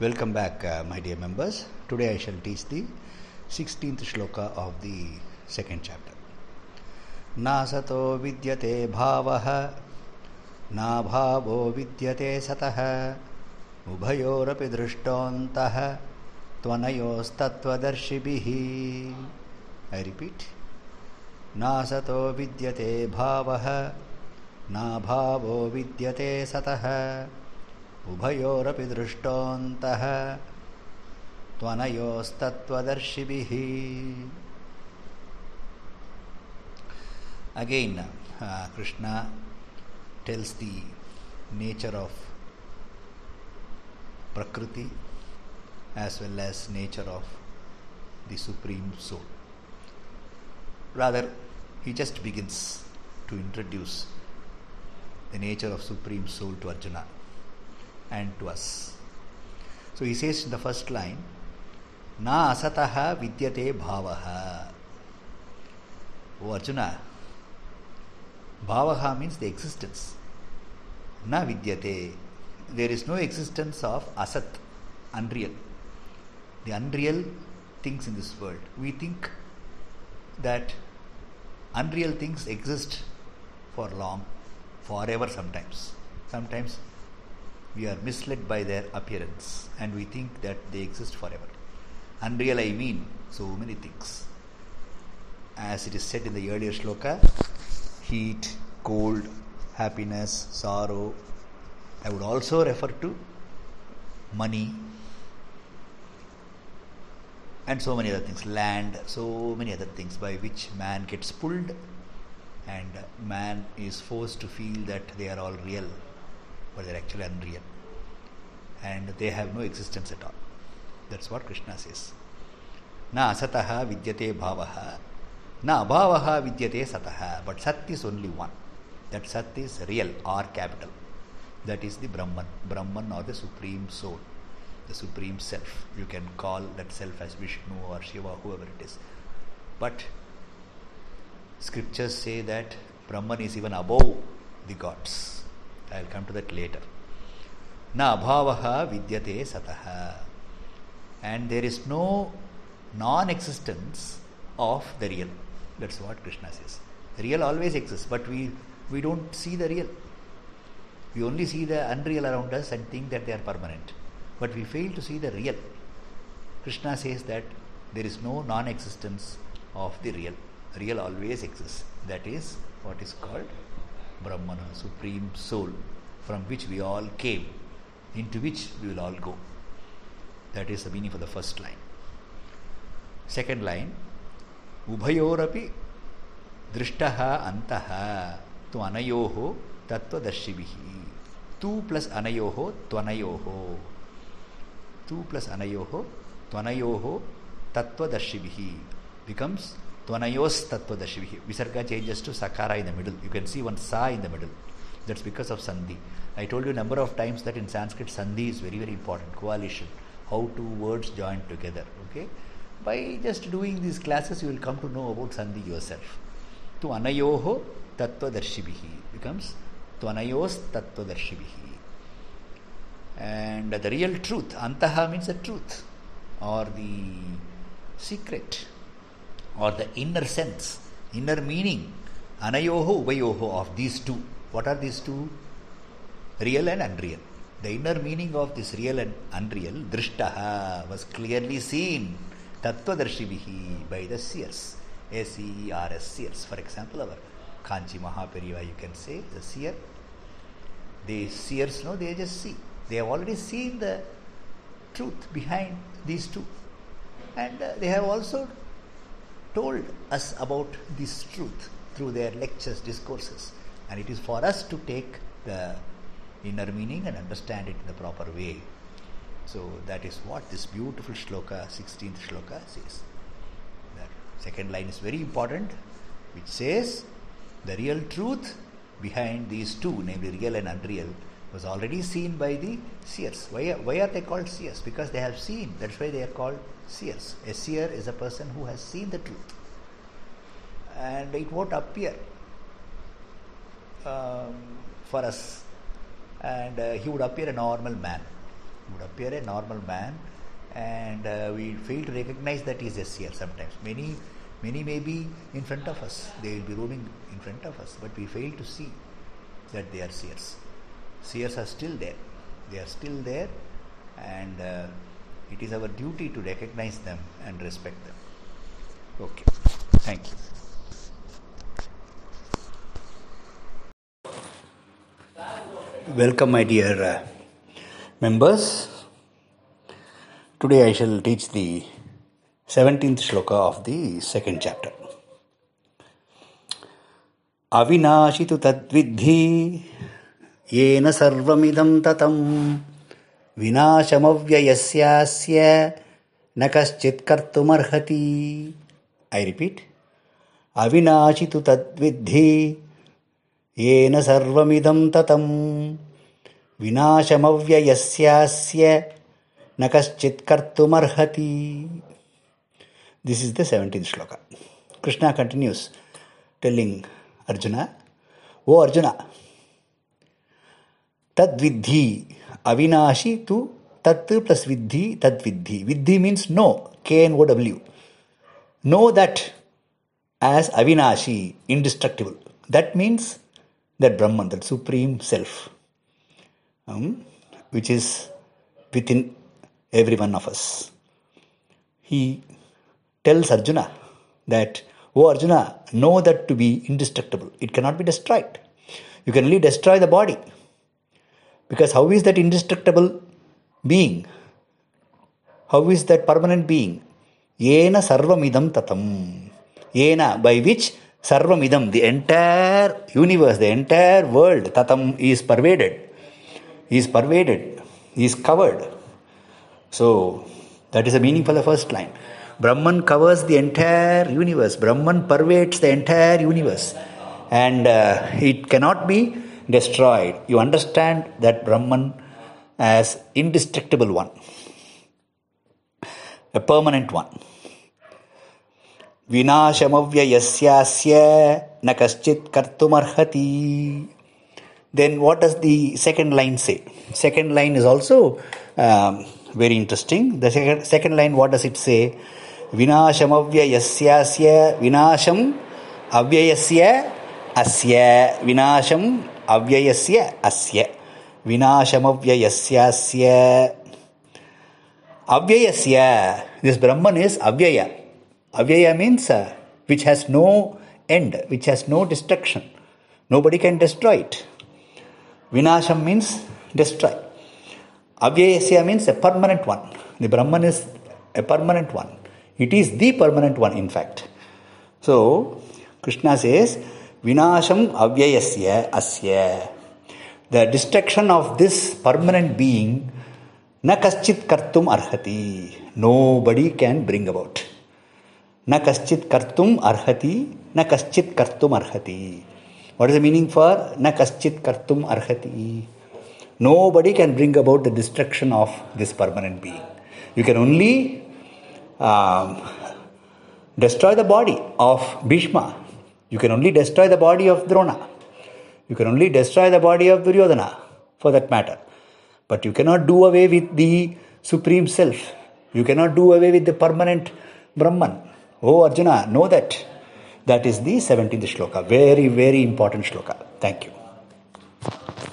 Welcome back, uh, my dear members. Today I shall teach the 16th shloka of the second chapter. नासतो विद्यते भावः नाभावो विद्यते सतः उभयोरपि दृष्टोऽन्तः त्वनयोस्तत्त्वदर्शिभिः ऐ रिपीट् नासतो विद्यते भावः नाभावो विद्यते सतः उभयोरपि दृष्टोऽन्तः त्वनयोस्तत्त्वदर्शिभिः Again, uh, Krishna tells the nature of Prakriti as well as nature of the Supreme Soul. Rather, he just begins to introduce the nature of Supreme Soul to Arjuna and to us. So he says in the first line, Na asataha vidyate bhavaha. O Arjuna, bhavaha means the existence. Na vidyate. There is no existence of asat, unreal. The unreal things in this world. We think that unreal things exist for long, forever sometimes. Sometimes we are misled by their appearance and we think that they exist forever. Unreal, I mean, so many things. As it is said in the earlier shloka, heat, cold, happiness, sorrow. I would also refer to money and so many other things, land, so many other things by which man gets pulled and man is forced to feel that they are all real but they're actually unreal. And they have no existence at all. That's what Krishna says. Na asataha vidyate bhavaha, na abhavaha vidyate sataha. But sat is only one. That sat is real or capital. That is the Brahman. Brahman or the Supreme Soul. The Supreme Self. You can call that self as Vishnu or Shiva, whoever it is. But scriptures say that Brahman is even above the gods. I will come to that later. Na abhavaha vidyate sataha. And there is no non existence of the real. That's what Krishna says. The real always exists, but we, we don't see the real. We only see the unreal around us and think that they are permanent. But we fail to see the real. Krishna says that there is no non existence of the real. Real always exists. That is what is called Brahmana, Supreme Soul, from which we all came, into which we will all go. That is the meaning for the first line. Second line, Ubhayorapi Drishtaha Antaha Tu Anayoho Tattvadarshibhihi. Tu plus Anayoho Tvanayoho. Tu plus Anayoho Tvanayoho Tattvadarshibhihi becomes Tvanayos Tattvadarshibhihi. Visarga changes to Sakara in the middle. You can see one Sa in the middle. That's because of Sandhi. I told you a number of times that in Sanskrit Sandhi is very, very important. Coalition. How two words join together. Okay? By just doing these classes, you will come to know about Sandhi yourself. Tu Anayoho Tattvadarshibhihi becomes Tvanayos Tattvadarshibhihi. And the real truth, Antaha means the truth or the secret or the inner sense, inner meaning, anayoho ubayoho of these two. What are these two? Real and unreal. The inner meaning of this real and unreal, drishtaha, was clearly seen, tattvadarshibhihi, by the seers, S-E-E-R-S, seers. For example, our Kanchi Mahaperiyava, you can say, the seer. The seers, no, they just see. They have already seen the truth behind these two. And uh, they have also told us about this truth through their lectures, discourses. And it is for us to take the inner meaning and understand it in the proper way. So that is what this beautiful shloka, 16th shloka, says. The second line is very important, which says the real truth behind these two, namely real and unreal, was already seen by the seers. Why, why are they called seers? Because they have seen. That's why they are called seers. A seer is a person who has seen the truth. And it won't appear um, for us. And uh, he would appear a normal man. He would appear a normal man, and uh, we fail to recognize that he is a seer sometimes. Many, many may be in front of us, they will be roaming in front of us, but we fail to see that they are seers Seers are still there, they are still there, and uh, it is our duty to recognize them and respect them. Okay, thank you. Welcome, my dear uh, members. Today I shall teach the 17th shloka of the second chapter. अविनाशि तु तद्विद्धि येन सर्वमिदं ततं विनाशमव्ययस्यास्य न कश्चित् कर्तुमर्हति। ऐ repeat अविनाशि तु तद्विद्धि। येन सर्वमिदं ततं विनाशमव्ययस्यास्य न कश्चित् कर्तुमर्हति। This is the 17th shloka. Krishna continues telling Arjuna, O Arjuna, tad vidhi avinashi to tat plus vidhi tad vidhi. Vidhi means know, K N O W. Know that as avinashi, indestructible. That means that Brahman, that supreme self, um, which is within every one of us. He tells Arjuna that, Oh Arjuna, know that to be indestructible. It cannot be destroyed. You can only destroy the body. Because how is that indestructible being? How is that permanent being? Yena sarvamidam tatam. Yena, by which sarvamidam, the entire universe, the entire world, tatam is pervaded. Is pervaded, is covered. So, that is the meaning for the first line. Brahman covers the entire universe. Brahman pervades the entire universe. And uh, it cannot be destroyed. You understand that Brahman as indestructible one, a permanent one. विनाशमव्ययस्यास्य न कश्चित् कर्तुमर्हति then what does the second line say second line is also um, very interesting the second, second line what does it say विनाशमव्ययस्यास्य विनाशम् अव्ययस्य अस्य विनाशम् ಅವ್ಯಯಸ್ಯ ಅಸ್ಯ ವಿನಾಶಮವ್ಯಯಸ್ಯಾಸ್ಯ ಅವ್ಯಯಸ್ಯ this ಬ್ರಹ್ಮನ್ is ಅವ್ಯಯ ಅವ್ಯಯ means which has no end which has no destruction nobody can destroy it ವಿನಾಶಂ means destroy ಅವ್ಯಯಸ್ಯ means a permanent one the Brahman is a permanent one it is the permanent one in fact so Krishna says, Vinasham avyayasya asya. The destruction of this permanent being, na kaschit kartum arhati. Nobody can bring about. Na kaschit kartum arhati, na kaschit kartum arhati. What is the meaning for na kaschit kartum arhati? Nobody can bring about the destruction of this permanent being. You can only um, destroy the body of Bhishma. You can only destroy the body of Drona. You can only destroy the body of Duryodhana, for that matter. But you cannot do away with the Supreme Self. You cannot do away with the permanent Brahman. Oh Arjuna, know that. That is the 17th shloka. Very, very important shloka. Thank you.